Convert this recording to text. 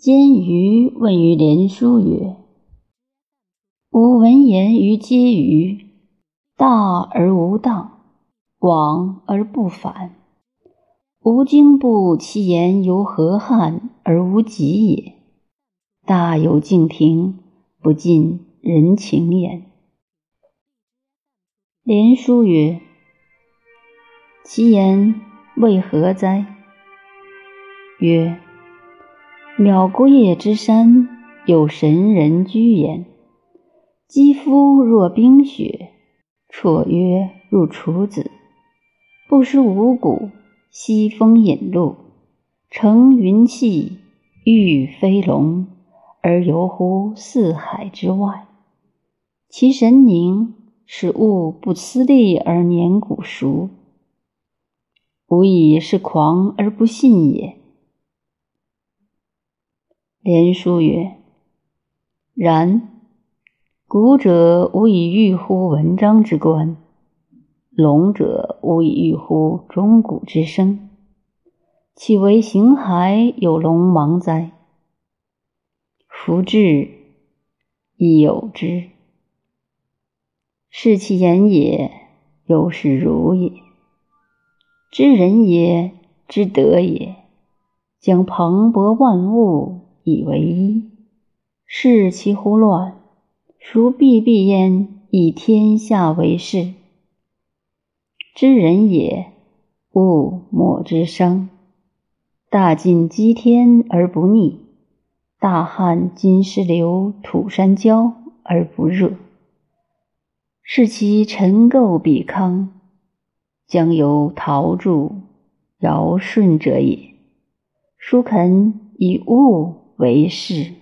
监于问于连书曰：“吾闻言于嗟余，大而无当，往而不返。吾经不其言犹何憾而无极也。大有敬亭，不近人情焉。”连书曰：“其言为何哉？”曰。渺孤叶之山，有神人居焉。肌肤若冰雪，绰约如处子。不识五谷，西风引路，乘云气，御飞龙，而游乎四海之外。其神凝，使物不思利而年古熟。吾以是狂而不信也。连书曰：“然，古者无以喻乎文章之观，龙者无以喻乎钟鼓之声。岂为形骸有龙芒哉？夫志亦有之。视其言也，犹是如也。知人也，知德也，将磅礴万物。”以为一，视其胡乱，孰必必焉？以天下为事。知人也，物莫之生。大晋积天而不逆，大旱金石流土山焦而不热。是其尘垢比康，将有陶铸尧舜者也。孰肯以物？为是。